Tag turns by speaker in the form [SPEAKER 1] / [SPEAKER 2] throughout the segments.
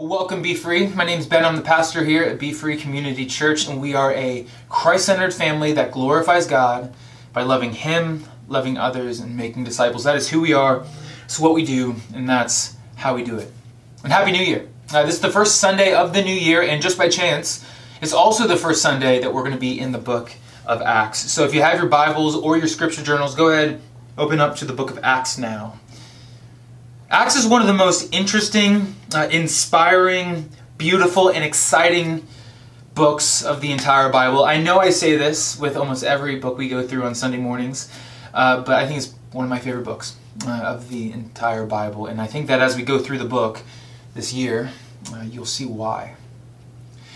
[SPEAKER 1] Welcome, Be Free. My name is Ben. I'm the pastor here at Be Free Community Church, and we are a Christ centered family that glorifies God by loving Him, loving others, and making disciples. That is who we are, it's what we do, and that's how we do it. And Happy New Year! Uh, this is the first Sunday of the new year, and just by chance, it's also the first Sunday that we're going to be in the book of Acts. So if you have your Bibles or your scripture journals, go ahead, open up to the book of Acts now. Acts is one of the most interesting, uh, inspiring, beautiful, and exciting books of the entire Bible. I know I say this with almost every book we go through on Sunday mornings, uh, but I think it's one of my favorite books uh, of the entire Bible. And I think that as we go through the book this year, uh, you'll see why.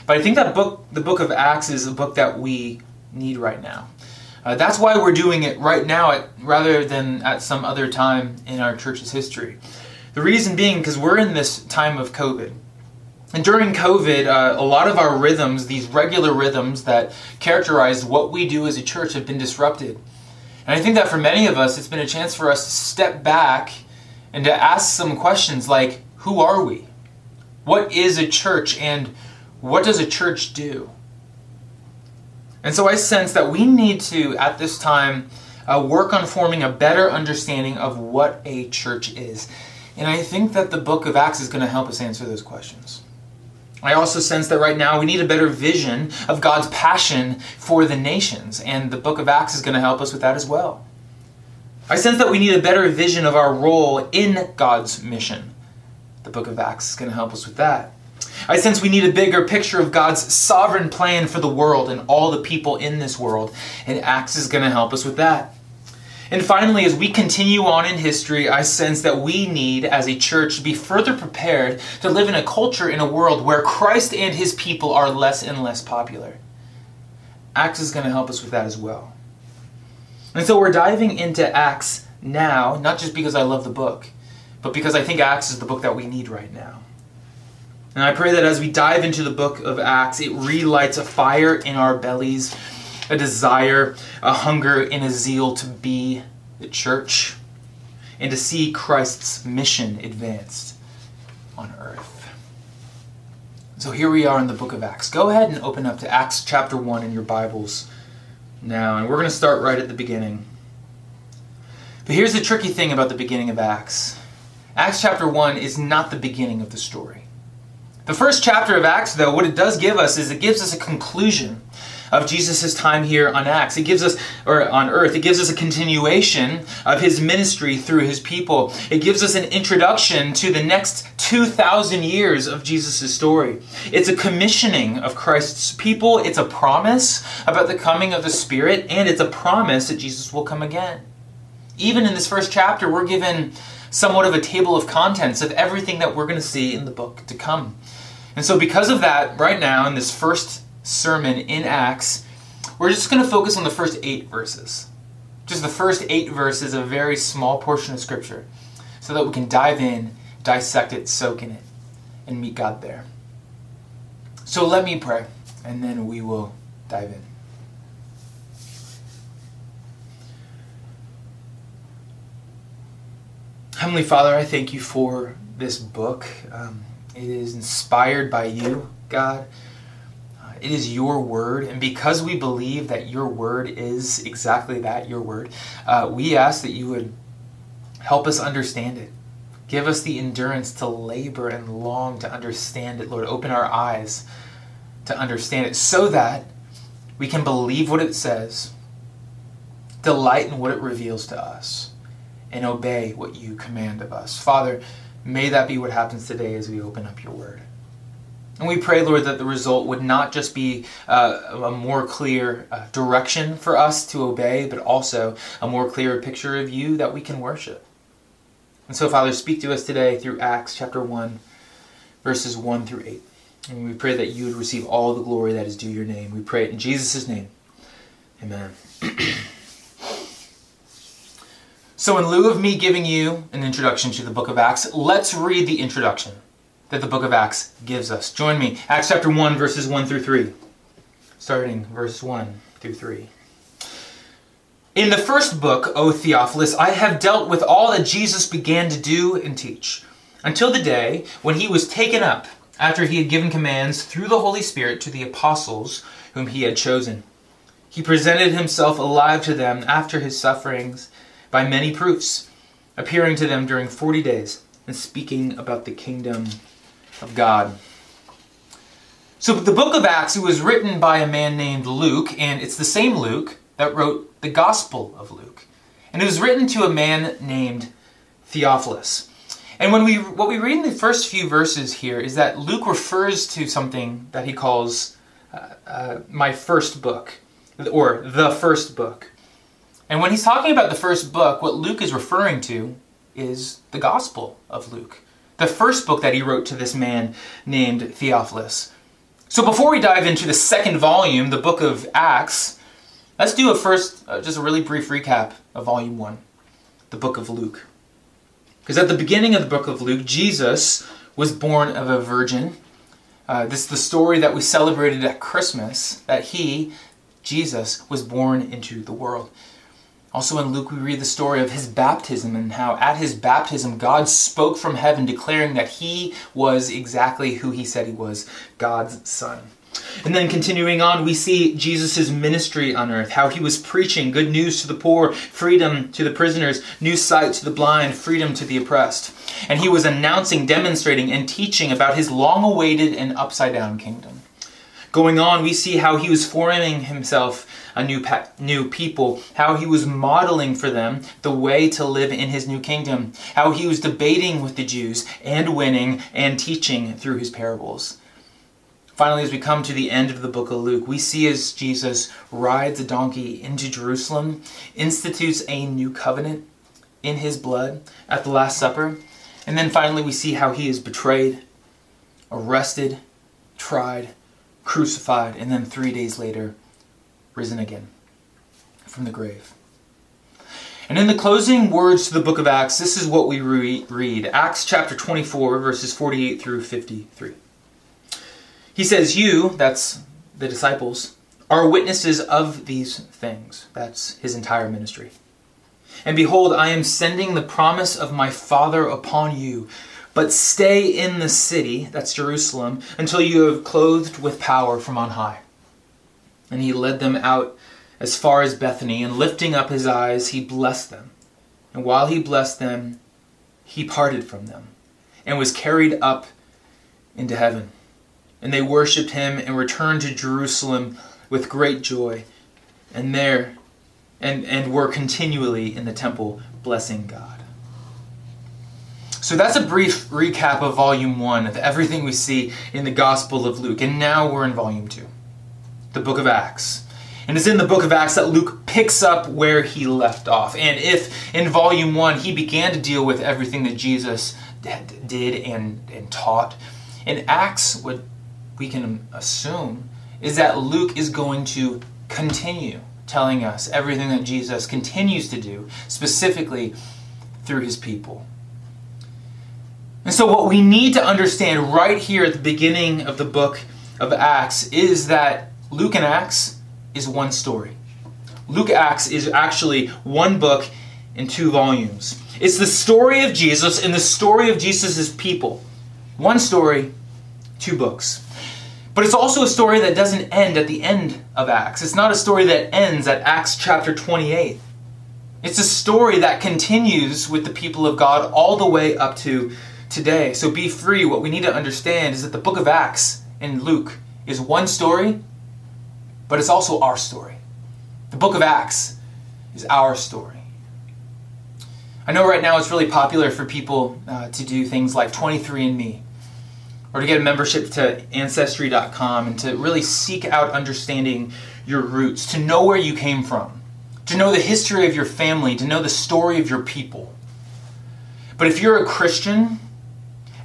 [SPEAKER 1] But I think that book, the book of Acts, is a book that we need right now. Uh, that's why we're doing it right now at, rather than at some other time in our church's history. The reason being because we're in this time of COVID. And during COVID, uh, a lot of our rhythms, these regular rhythms that characterize what we do as a church, have been disrupted. And I think that for many of us, it's been a chance for us to step back and to ask some questions like who are we? What is a church and what does a church do? And so I sense that we need to, at this time, uh, work on forming a better understanding of what a church is. And I think that the book of Acts is going to help us answer those questions. I also sense that right now we need a better vision of God's passion for the nations, and the book of Acts is going to help us with that as well. I sense that we need a better vision of our role in God's mission. The book of Acts is going to help us with that. I sense we need a bigger picture of God's sovereign plan for the world and all the people in this world, and Acts is going to help us with that. And finally, as we continue on in history, I sense that we need, as a church, to be further prepared to live in a culture, in a world where Christ and his people are less and less popular. Acts is going to help us with that as well. And so we're diving into Acts now, not just because I love the book, but because I think Acts is the book that we need right now. And I pray that as we dive into the book of Acts, it relights a fire in our bellies a desire, a hunger, and a zeal to be the church and to see Christ's mission advanced on earth. So here we are in the book of Acts. Go ahead and open up to Acts chapter 1 in your Bibles now, and we're going to start right at the beginning. But here's the tricky thing about the beginning of Acts Acts chapter 1 is not the beginning of the story. The first chapter of Acts, though, what it does give us is it gives us a conclusion of Jesus' time here on Acts. It gives us, or on earth, it gives us a continuation of his ministry through his people. It gives us an introduction to the next 2,000 years of Jesus' story. It's a commissioning of Christ's people. It's a promise about the coming of the Spirit, and it's a promise that Jesus will come again. Even in this first chapter, we're given somewhat of a table of contents of everything that we're going to see in the book to come. And so, because of that, right now, in this first sermon in Acts, we're just going to focus on the first eight verses. Just the first eight verses, a very small portion of Scripture, so that we can dive in, dissect it, soak in it, and meet God there. So let me pray, and then we will dive in. Heavenly Father, I thank you for this book. Um, it is inspired by you, God. It is your word, and because we believe that your word is exactly that, your word, uh, we ask that you would help us understand it. Give us the endurance to labor and long to understand it, Lord. Open our eyes to understand it so that we can believe what it says, delight in what it reveals to us, and obey what you command of us. Father, may that be what happens today as we open up your word. And we pray, Lord, that the result would not just be uh, a more clear uh, direction for us to obey, but also a more clear picture of you that we can worship. And so, Father, speak to us today through Acts chapter 1, verses 1 through 8. And we pray that you would receive all the glory that is due your name. We pray it in Jesus' name. Amen. so, in lieu of me giving you an introduction to the book of Acts, let's read the introduction that the book of Acts gives us. Join me. Acts chapter 1, verses 1 through 3. Starting verse 1 through 3. In the first book, O Theophilus, I have dealt with all that Jesus began to do and teach, until the day when he was taken up after he had given commands through the Holy Spirit to the apostles whom he had chosen. He presented himself alive to them after his sufferings by many proofs, appearing to them during 40 days and speaking about the kingdom of God. So the book of Acts was written by a man named Luke, and it's the same Luke that wrote the Gospel of Luke. And it was written to a man named Theophilus. And when we what we read in the first few verses here is that Luke refers to something that he calls uh, uh, my first book, or the first book. And when he's talking about the first book, what Luke is referring to is the Gospel of Luke, the first book that he wrote to this man named Theophilus. So before we dive into the second volume, the book of Acts, let's do a first, uh, just a really brief recap of volume one, the book of Luke. Because at the beginning of the book of Luke, Jesus was born of a virgin. Uh, this is the story that we celebrated at Christmas, that he, Jesus, was born into the world. Also in Luke, we read the story of his baptism and how at his baptism, God spoke from heaven declaring that he was exactly who he said he was God's son. And then continuing on, we see Jesus' ministry on earth, how he was preaching good news to the poor, freedom to the prisoners, new sight to the blind, freedom to the oppressed. And he was announcing, demonstrating, and teaching about his long awaited and upside down kingdom. Going on, we see how he was forming himself a new pe- new people, how he was modeling for them the way to live in his new kingdom, how he was debating with the Jews and winning and teaching through his parables. Finally, as we come to the end of the book of Luke, we see as Jesus rides a donkey into Jerusalem, institutes a new covenant in his blood at the Last Supper, and then finally we see how he is betrayed, arrested, tried, crucified, and then three days later, risen again from the grave. And in the closing words to the book of Acts, this is what we re- read Acts chapter 24, verses 48 through 53. He says, You, that's the disciples, are witnesses of these things. That's his entire ministry. And behold, I am sending the promise of my Father upon you. But stay in the city, that's Jerusalem, until you have clothed with power from on high. And he led them out as far as Bethany, and lifting up his eyes, he blessed them. And while he blessed them, he parted from them, and was carried up into heaven. And they worshipped him and returned to Jerusalem with great joy, and there and, and were continually in the temple blessing God. So that's a brief recap of volume one of everything we see in the Gospel of Luke. And now we're in volume two, the book of Acts. And it's in the book of Acts that Luke picks up where he left off. And if in volume one he began to deal with everything that Jesus did and, and taught, in Acts, what we can assume is that Luke is going to continue telling us everything that Jesus continues to do, specifically through his people. And so, what we need to understand right here at the beginning of the book of Acts is that Luke and Acts is one story. Luke Acts is actually one book in two volumes. It's the story of Jesus and the story of Jesus' people. One story, two books. But it's also a story that doesn't end at the end of Acts. It's not a story that ends at Acts chapter 28. It's a story that continues with the people of God all the way up to today. So be free. What we need to understand is that the book of Acts in Luke is one story, but it's also our story. The book of Acts is our story. I know right now it's really popular for people uh, to do things like 23andMe or to get a membership to Ancestry.com and to really seek out understanding your roots, to know where you came from, to know the history of your family, to know the story of your people. But if you're a Christian,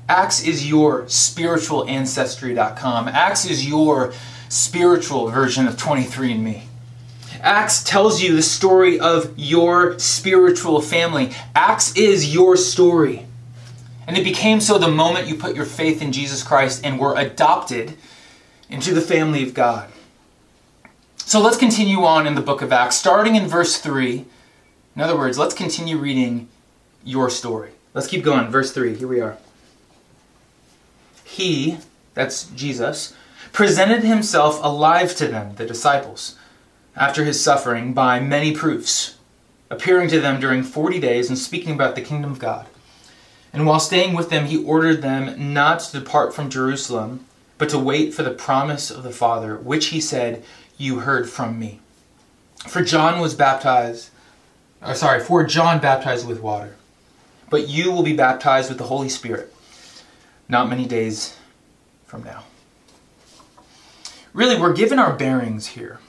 [SPEAKER 1] Acts is your spiritual ancestry.com. Acts is your spiritual version of 23andMe. Acts tells you the story of your spiritual family. Acts is your story. And it became so the moment you put your faith in Jesus Christ and were adopted into the family of God. So let's continue on in the book of Acts, starting in verse 3. In other words, let's continue reading your story. Let's keep going. Verse 3, here we are. He, that's Jesus, presented himself alive to them, the disciples, after his suffering by many proofs, appearing to them during 40 days and speaking about the kingdom of God. And while staying with them, he ordered them not to depart from Jerusalem, but to wait for the promise of the Father, which he said, You heard from me. For John was baptized, or sorry, for John baptized with water, but you will be baptized with the Holy Spirit not many days from now. Really, we're given our bearings here.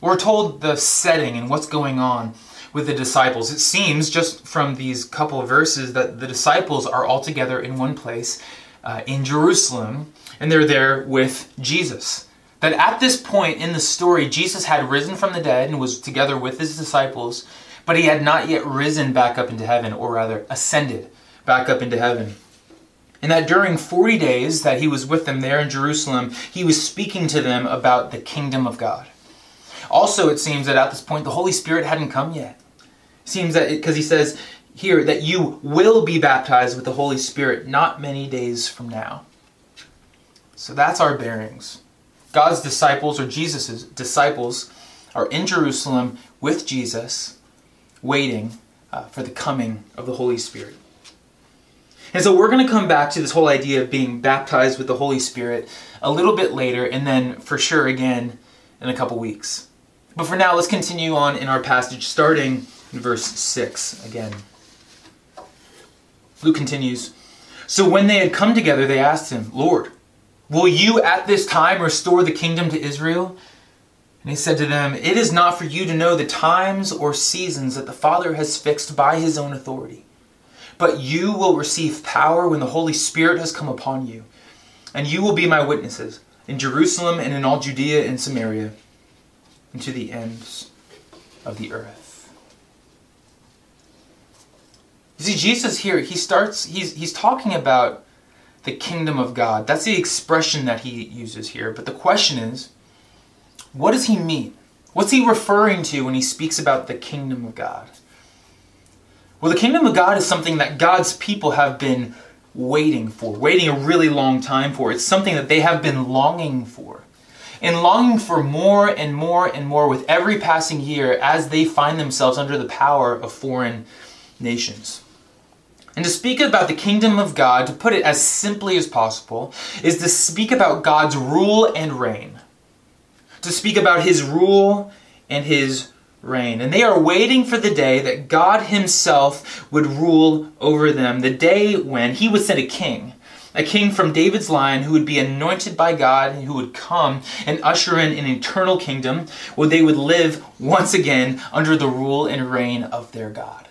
[SPEAKER 1] We're told the setting and what's going on with the disciples. It seems, just from these couple of verses, that the disciples are all together in one place uh, in Jerusalem, and they're there with Jesus. That at this point in the story, Jesus had risen from the dead and was together with his disciples, but he had not yet risen back up into heaven, or rather, ascended back up into heaven. And that during 40 days that he was with them there in Jerusalem, he was speaking to them about the kingdom of God. Also, it seems that at this point, the Holy Spirit hadn't come yet seems that because he says here that you will be baptized with the Holy Spirit not many days from now. So that's our bearings. God's disciples, or Jesus' disciples, are in Jerusalem with Jesus, waiting uh, for the coming of the Holy Spirit. And so we're going to come back to this whole idea of being baptized with the Holy Spirit a little bit later, and then for sure again in a couple weeks. But for now, let's continue on in our passage, starting in verse 6 again. Luke continues So when they had come together, they asked him, Lord, will you at this time restore the kingdom to Israel? And he said to them, It is not for you to know the times or seasons that the Father has fixed by his own authority. But you will receive power when the Holy Spirit has come upon you. And you will be my witnesses in Jerusalem and in all Judea and Samaria and to the ends of the earth. You see, Jesus here, he starts, he's, he's talking about the kingdom of God. That's the expression that he uses here. But the question is, what does he mean? What's he referring to when he speaks about the kingdom of God? Well, the kingdom of God is something that God's people have been waiting for, waiting a really long time for. It's something that they have been longing for. And longing for more and more and more with every passing year as they find themselves under the power of foreign nations. And to speak about the kingdom of God, to put it as simply as possible, is to speak about God's rule and reign. To speak about his rule and his reign. And they are waiting for the day that God himself would rule over them, the day when he would send a king. A king from David's line who would be anointed by God and who would come and usher in an eternal kingdom where they would live once again under the rule and reign of their God.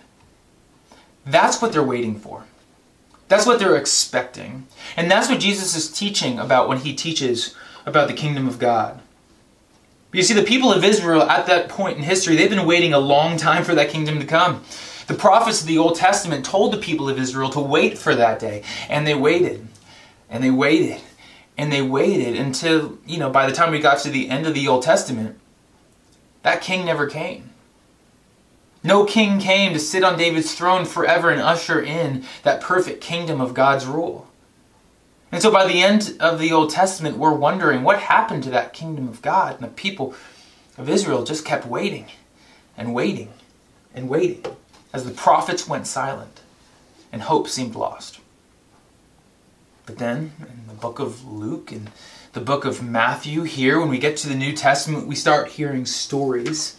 [SPEAKER 1] That's what they're waiting for. That's what they're expecting. And that's what Jesus is teaching about when he teaches about the kingdom of God. You see, the people of Israel at that point in history, they've been waiting a long time for that kingdom to come. The prophets of the Old Testament told the people of Israel to wait for that day. And they waited. And they waited. And they waited until, you know, by the time we got to the end of the Old Testament, that king never came. No king came to sit on David's throne forever and usher in that perfect kingdom of God's rule. And so by the end of the Old Testament, we're wondering what happened to that kingdom of God. And the people of Israel just kept waiting and waiting and waiting as the prophets went silent and hope seemed lost. But then, in the book of Luke and the book of Matthew, here, when we get to the New Testament, we start hearing stories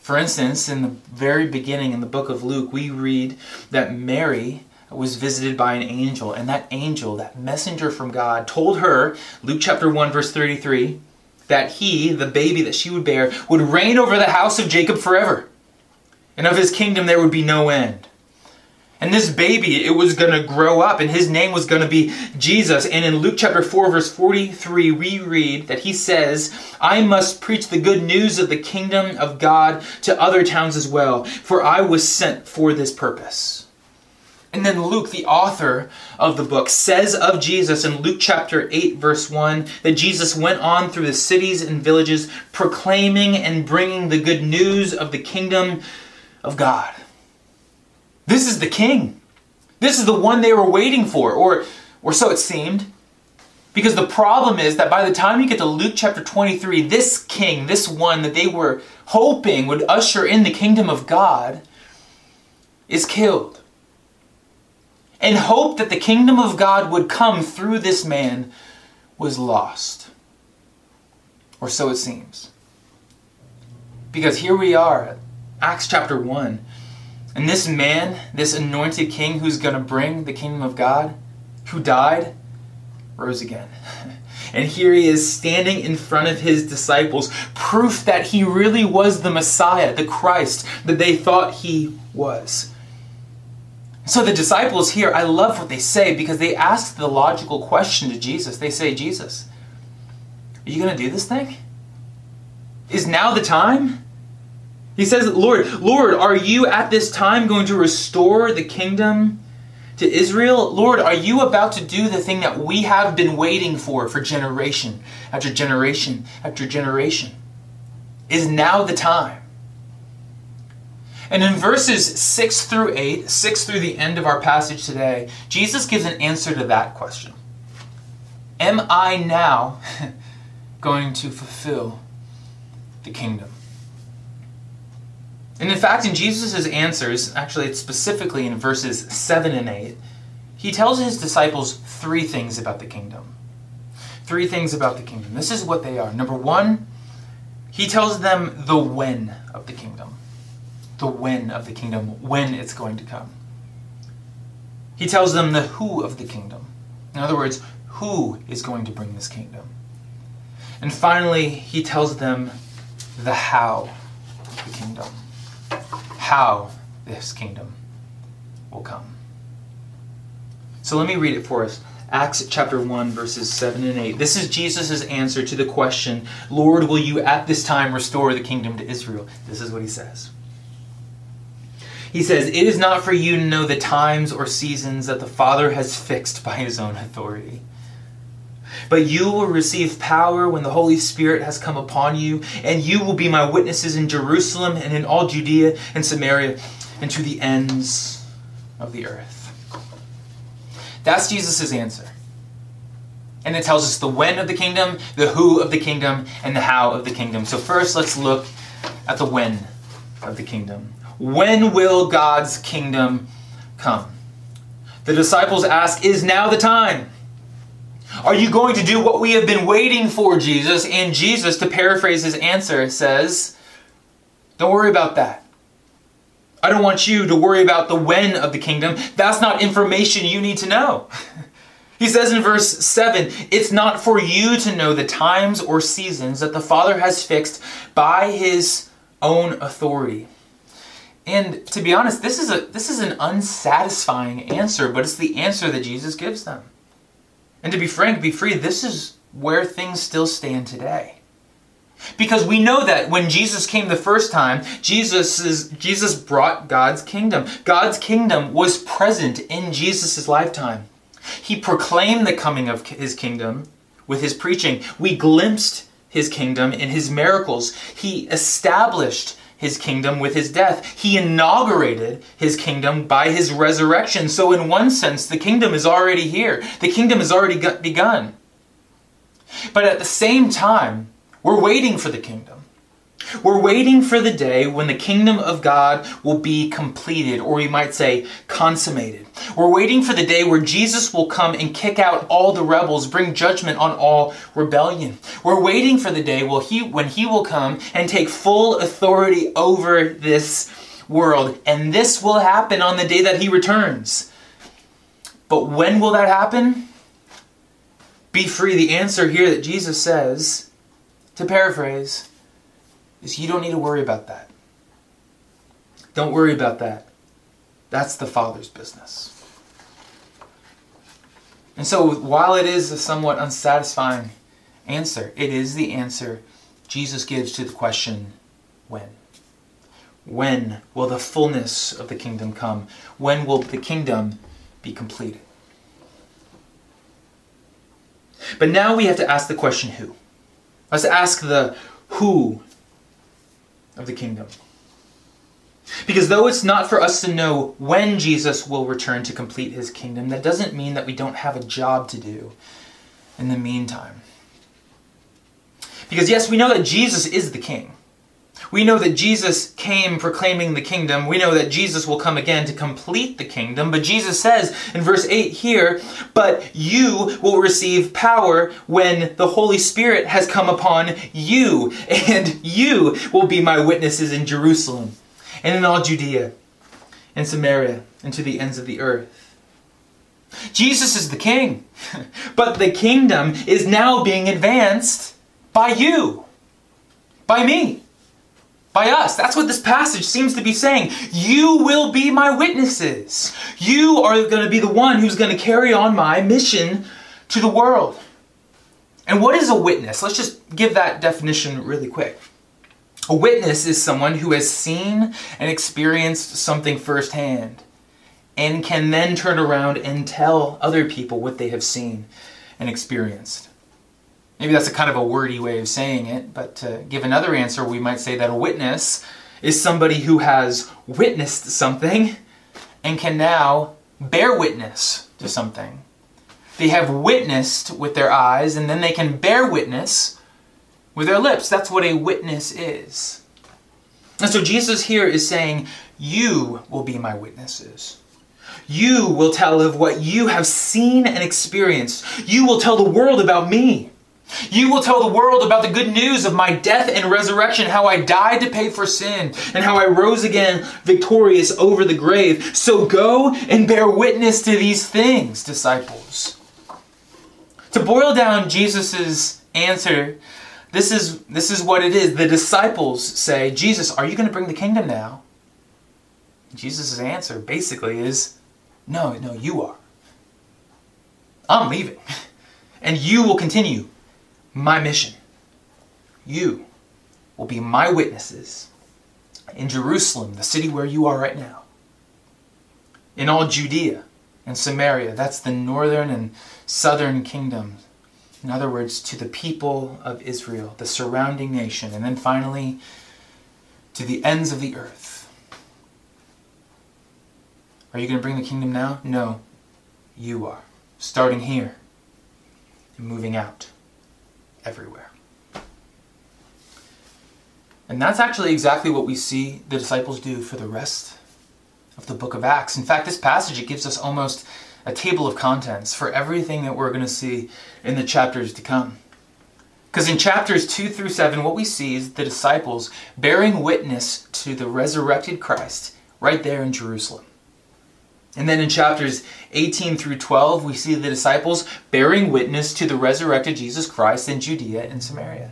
[SPEAKER 1] for instance, in the very beginning in the book of Luke, we read that Mary was visited by an angel, and that angel, that messenger from God, told her, Luke chapter 1, verse 33, that he, the baby that she would bear, would reign over the house of Jacob forever, and of his kingdom there would be no end. And this baby, it was going to grow up, and his name was going to be Jesus. And in Luke chapter 4, verse 43, we read that he says, I must preach the good news of the kingdom of God to other towns as well, for I was sent for this purpose. And then Luke, the author of the book, says of Jesus in Luke chapter 8, verse 1, that Jesus went on through the cities and villages, proclaiming and bringing the good news of the kingdom of God. This is the king. This is the one they were waiting for, or, or so it seemed. Because the problem is that by the time you get to Luke chapter 23, this king, this one that they were hoping would usher in the kingdom of God, is killed. And hope that the kingdom of God would come through this man was lost. Or so it seems. Because here we are, Acts chapter 1, and this man, this anointed king who's going to bring the kingdom of God, who died, rose again. And here he is standing in front of his disciples, proof that he really was the Messiah, the Christ that they thought he was. So the disciples here, I love what they say because they ask the logical question to Jesus. They say, Jesus, are you going to do this thing? Is now the time? He says, Lord, Lord, are you at this time going to restore the kingdom to Israel, Lord, are you about to do the thing that we have been waiting for for generation after generation after generation? Is now the time? And in verses 6 through 8, 6 through the end of our passage today, Jesus gives an answer to that question. Am I now going to fulfill the kingdom? And in fact, in Jesus' answers, actually, it's specifically in verses 7 and 8, he tells his disciples three things about the kingdom. Three things about the kingdom. This is what they are. Number one, he tells them the when of the kingdom. The when of the kingdom, when it's going to come. He tells them the who of the kingdom. In other words, who is going to bring this kingdom. And finally, he tells them the how of the kingdom how this kingdom will come. So let me read it for us. Acts chapter 1, verses 7 and 8. This is Jesus' answer to the question, Lord, will you at this time restore the kingdom to Israel? This is what he says. He says, It is not for you to know the times or seasons that the Father has fixed by his own authority but you will receive power when the Holy Spirit has come upon you, and you will be my witnesses in Jerusalem and in all Judea and Samaria and to the ends of the earth. That's Jesus' answer. And it tells us the when of the kingdom, the who of the kingdom, and the how of the kingdom. So, first, let's look at the when of the kingdom. When will God's kingdom come? The disciples ask, Is now the time? Are you going to do what we have been waiting for, Jesus? And Jesus, to paraphrase his answer, says, Don't worry about that. I don't want you to worry about the when of the kingdom. That's not information you need to know. He says in verse 7 It's not for you to know the times or seasons that the Father has fixed by his own authority. And to be honest, this is, a, this is an unsatisfying answer, but it's the answer that Jesus gives them. And to be frank, be free, this is where things still stand today. Because we know that when Jesus came the first time, Jesus, is, Jesus brought God's kingdom. God's kingdom was present in Jesus' lifetime. He proclaimed the coming of his kingdom with his preaching. We glimpsed his kingdom in his miracles. He established his kingdom with his death. He inaugurated his kingdom by his resurrection. So, in one sense, the kingdom is already here, the kingdom has already begun. But at the same time, we're waiting for the kingdom. We're waiting for the day when the kingdom of God will be completed, or we might say consummated. We're waiting for the day where Jesus will come and kick out all the rebels, bring judgment on all rebellion. We're waiting for the day when he will come and take full authority over this world. And this will happen on the day that he returns. But when will that happen? Be free. The answer here that Jesus says, to paraphrase, is you don't need to worry about that. Don't worry about that. That's the Father's business. And so, while it is a somewhat unsatisfying answer, it is the answer Jesus gives to the question when? When will the fullness of the kingdom come? When will the kingdom be completed? But now we have to ask the question who. Let's ask the who of the kingdom. Because though it's not for us to know when Jesus will return to complete his kingdom, that doesn't mean that we don't have a job to do. in the meantime. Because, yes, we know that Jesus is the king. We know that Jesus came proclaiming the kingdom. We know that Jesus will come again to complete the kingdom. But Jesus says in verse 8 here, But you will receive power when the Holy Spirit has come upon you, and you will be my witnesses in Jerusalem and in all Judea and Samaria and to the ends of the earth. Jesus is the king, but the kingdom is now being advanced by you, by me by us. That's what this passage seems to be saying. You will be my witnesses. You are going to be the one who's going to carry on my mission to the world. And what is a witness? Let's just give that definition really quick. A witness is someone who has seen and experienced something firsthand and can then turn around and tell other people what they have seen and experienced. Maybe that's a kind of a wordy way of saying it, but to give another answer, we might say that a witness is somebody who has witnessed something and can now bear witness to something. They have witnessed with their eyes and then they can bear witness with their lips. That's what a witness is. And so Jesus here is saying, You will be my witnesses. You will tell of what you have seen and experienced. You will tell the world about me. You will tell the world about the good news of my death and resurrection, how I died to pay for sin, and how I rose again victorious over the grave. So go and bear witness to these things, disciples. To boil down Jesus' answer, this is, this is what it is. The disciples say, Jesus, are you going to bring the kingdom now? Jesus' answer basically is, No, no, you are. I'm leaving. And you will continue my mission. You will be my witnesses in Jerusalem, the city where you are right now, in all Judea and Samaria. That's the northern and southern kingdoms. In other words, to the people of Israel, the surrounding nation, and then finally to the ends of the earth. Are you going to bring the kingdom now? No, you are. Starting here and moving out everywhere. And that's actually exactly what we see the disciples do for the rest of the book of Acts. In fact, this passage it gives us almost a table of contents for everything that we're going to see in the chapters to come. Because in chapters 2 through 7, what we see is the disciples bearing witness to the resurrected Christ right there in Jerusalem. And then in chapters 18 through 12, we see the disciples bearing witness to the resurrected Jesus Christ in Judea and Samaria.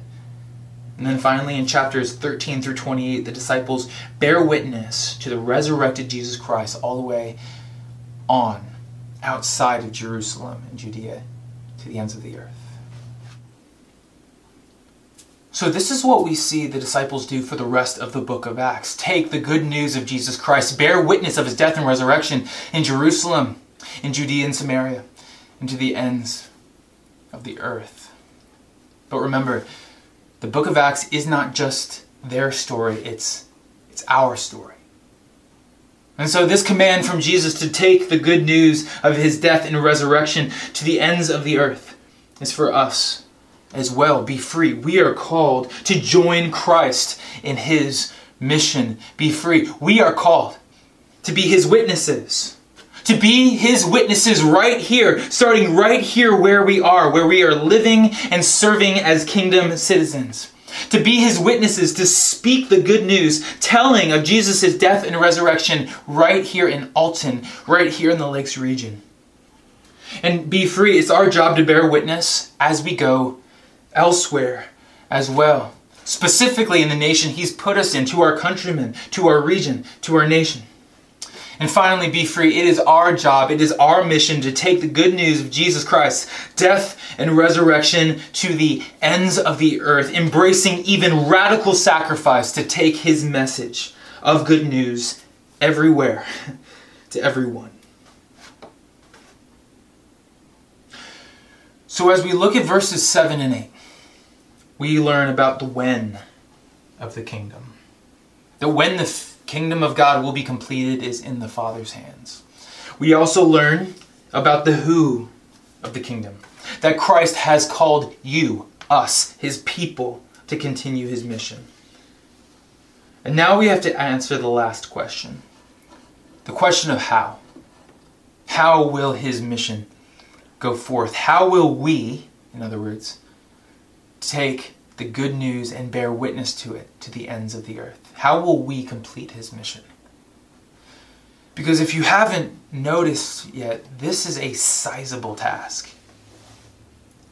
[SPEAKER 1] And then finally in chapters 13 through 28, the disciples bear witness to the resurrected Jesus Christ all the way on outside of Jerusalem and Judea to the ends of the earth. So, this is what we see the disciples do for the rest of the book of Acts take the good news of Jesus Christ, bear witness of his death and resurrection in Jerusalem, in Judea and Samaria, and to the ends of the earth. But remember, the book of Acts is not just their story, it's, it's our story. And so, this command from Jesus to take the good news of his death and resurrection to the ends of the earth is for us as well. Be free. We are called to join Christ in his mission. Be free. We are called to be his witnesses. To be his witnesses right here, starting right here where we are, where we are living and serving as kingdom citizens. To be his witnesses, to speak the good news, telling of Jesus' death and resurrection right here in Alton, right here in the Lakes region. And be free. It's our job to bear witness as we go elsewhere as well. Specifically in the nation He's put us in, to our countrymen, to our region, to our nation. And finally, be free. It is our job, it is our mission to take the good news of Jesus Christ, death and resurrection to the ends of the earth, embracing even radical sacrifice to take his message of good news everywhere to everyone. So, as we look at verses 7 and 8, we learn about the when of the kingdom. The when the f- kingdom of God will be completed is in the Father's hands. We also learn about the who of the kingdom. that Christ has called you, us, his people, to continue his mission. And now we have to answer the last question the question of how. How will his mission go forth? How will we, in other words, take the good news and bear witness to it to the ends of the earth? How will we complete his mission? Because if you haven't noticed yet, this is a sizable task.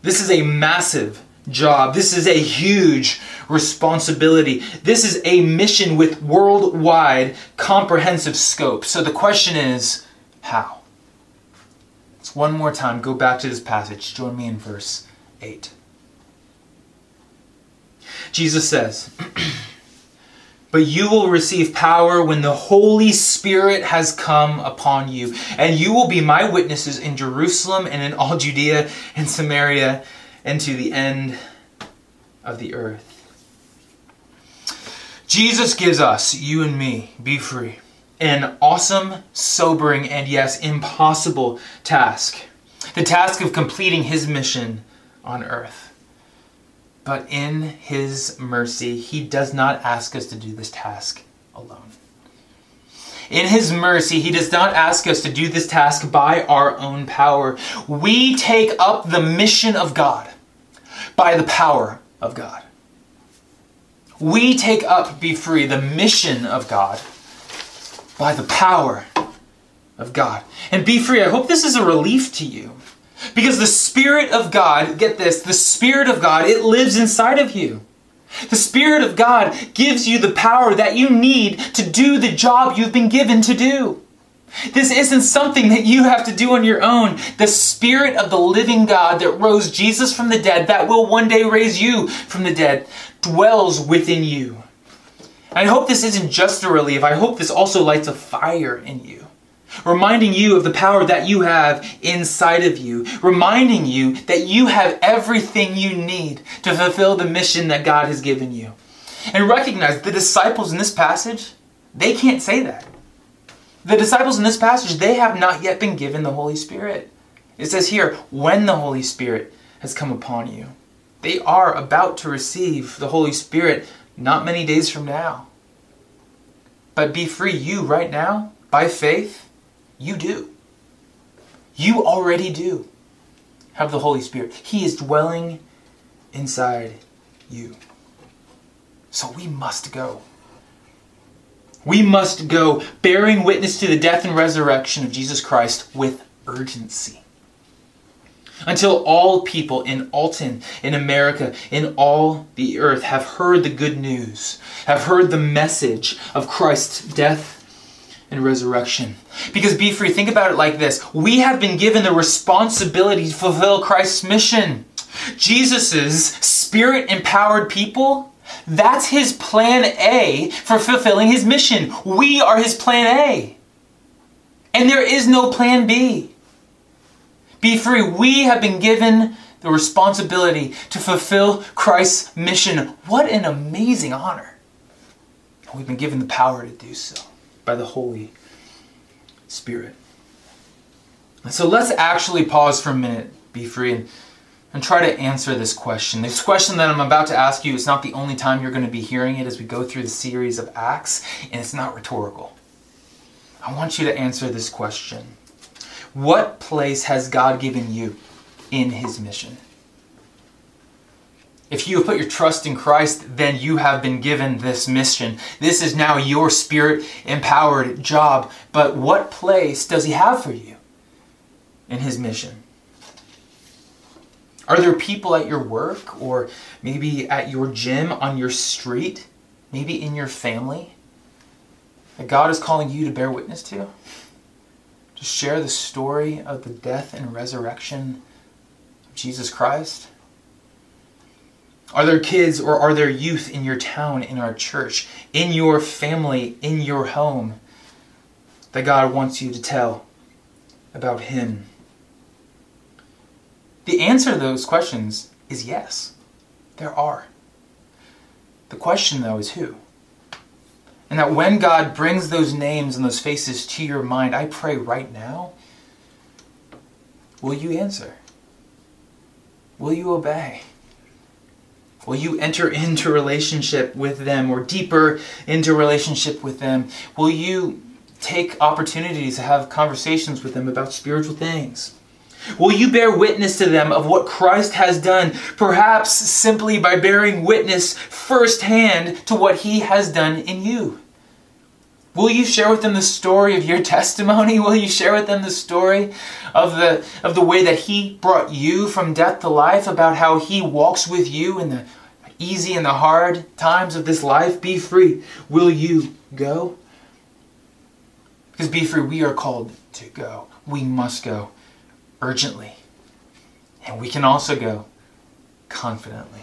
[SPEAKER 1] This is a massive job. This is a huge responsibility. This is a mission with worldwide comprehensive scope. So the question is how? Let's one more time go back to this passage. Join me in verse 8. Jesus says, But you will receive power when the Holy Spirit has come upon you, and you will be my witnesses in Jerusalem and in all Judea and Samaria and to the end of the earth. Jesus gives us, you and me, be free, an awesome, sobering, and yes, impossible task. The task of completing his mission on earth. But in his mercy, he does not ask us to do this task alone. In his mercy, he does not ask us to do this task by our own power. We take up the mission of God by the power of God. We take up, be free, the mission of God by the power of God. And be free, I hope this is a relief to you. Because the Spirit of God, get this, the Spirit of God, it lives inside of you. The Spirit of God gives you the power that you need to do the job you've been given to do. This isn't something that you have to do on your own. The Spirit of the living God that rose Jesus from the dead, that will one day raise you from the dead, dwells within you. I hope this isn't just a relief, I hope this also lights a fire in you. Reminding you of the power that you have inside of you. Reminding you that you have everything you need to fulfill the mission that God has given you. And recognize the disciples in this passage, they can't say that. The disciples in this passage, they have not yet been given the Holy Spirit. It says here, when the Holy Spirit has come upon you. They are about to receive the Holy Spirit not many days from now. But be free, you right now, by faith, you do. You already do have the Holy Spirit. He is dwelling inside you. So we must go. We must go bearing witness to the death and resurrection of Jesus Christ with urgency. Until all people in Alton, in America, in all the earth have heard the good news, have heard the message of Christ's death and resurrection. Because be free, think about it like this we have been given the responsibility to fulfill Christ's mission. Jesus' spirit empowered people that's his plan A for fulfilling his mission. We are his plan A. And there is no plan B. Be free. We have been given the responsibility to fulfill Christ's mission. What an amazing honor. We've been given the power to do so by the Holy Spirit. And so let's actually pause for a minute, be free, and and try to answer this question. This question that I'm about to ask you is not the only time you're going to be hearing it as we go through the series of Acts, and it's not rhetorical. I want you to answer this question What place has God given you in His mission? If you have put your trust in Christ, then you have been given this mission. This is now your spirit empowered job. But what place does He have for you in His mission? Are there people at your work or maybe at your gym, on your street, maybe in your family that God is calling you to bear witness to? To share the story of the death and resurrection of Jesus Christ? Are there kids or are there youth in your town, in our church, in your family, in your home that God wants you to tell about Him? The answer to those questions is yes. There are. The question, though, is who? And that when God brings those names and those faces to your mind, I pray right now, will you answer? will you obey? Will you enter into relationship with them or deeper into relationship with them? Will you take opportunities to have conversations with them about spiritual things? Will you bear witness to them of what Christ has done, perhaps simply by bearing witness firsthand to what he has done in you? Will you share with them the story of your testimony? Will you share with them the story of the, of the way that He brought you from death to life, about how He walks with you in the easy and the hard times of this life? Be free. Will you go? Because be free, we are called to go. We must go urgently. And we can also go confidently.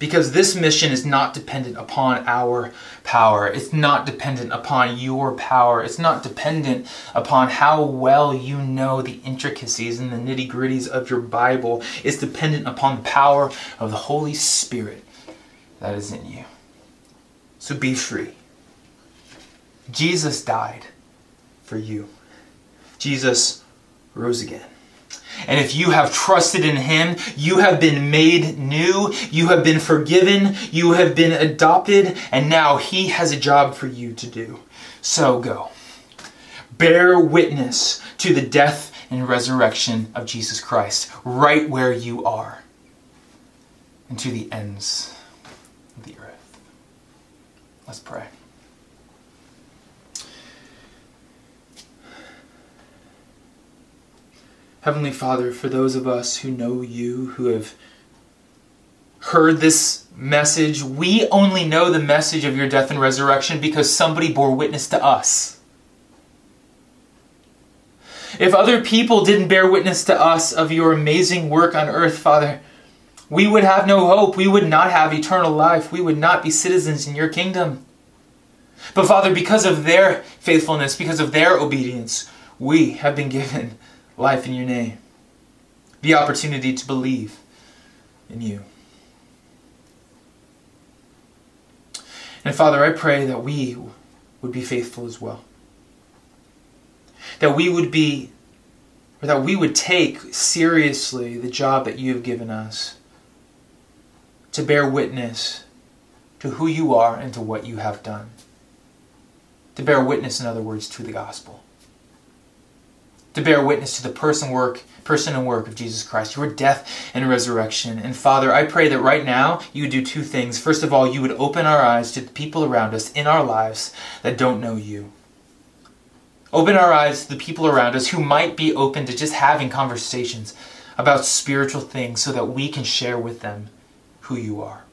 [SPEAKER 1] Because this mission is not dependent upon our power. It's not dependent upon your power. It's not dependent upon how well you know the intricacies and the nitty gritties of your Bible. It's dependent upon the power of the Holy Spirit that is in you. So be free. Jesus died for you. Jesus rose again. And if you have trusted in Him, you have been made new, you have been forgiven, you have been adopted, and now He has a job for you to do. So go. Bear witness to the death and resurrection of Jesus Christ right where you are and to the ends of the earth. Let's pray. Heavenly Father, for those of us who know you, who have heard this message, we only know the message of your death and resurrection because somebody bore witness to us. If other people didn't bear witness to us of your amazing work on earth, Father, we would have no hope. We would not have eternal life. We would not be citizens in your kingdom. But Father, because of their faithfulness, because of their obedience, we have been given life in your name, the opportunity to believe in you. And Father, I pray that we would be faithful as well. That we would be, or that we would take seriously the job that you have given us to bear witness to who you are and to what you have done. To bear witness, in other words, to the gospel to bear witness to the person work person and work of Jesus Christ, your death and resurrection. And Father, I pray that right now you would do two things. First of all, you would open our eyes to the people around us in our lives that don't know you. Open our eyes to the people around us who might be open to just having conversations about spiritual things so that we can share with them who you are.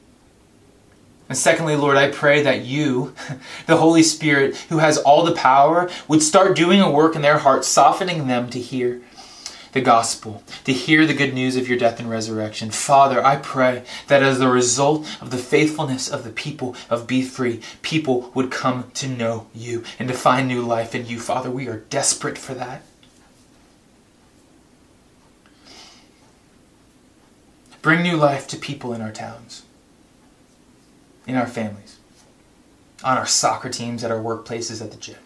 [SPEAKER 1] And secondly, Lord, I pray that you, the Holy Spirit, who has all the power, would start doing a work in their hearts, softening them to hear the gospel, to hear the good news of your death and resurrection. Father, I pray that as a result of the faithfulness of the people of BeFree, people would come to know you and to find new life in you. Father, we are desperate for that. Bring new life to people in our towns in our families, on our soccer teams, at our workplaces, at the gym.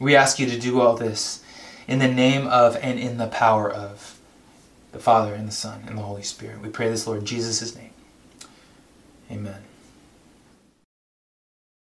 [SPEAKER 1] We ask you to do all this in the name of and in the power of the Father and the Son and the Holy Spirit. We pray this, Lord, Jesus' name. Amen.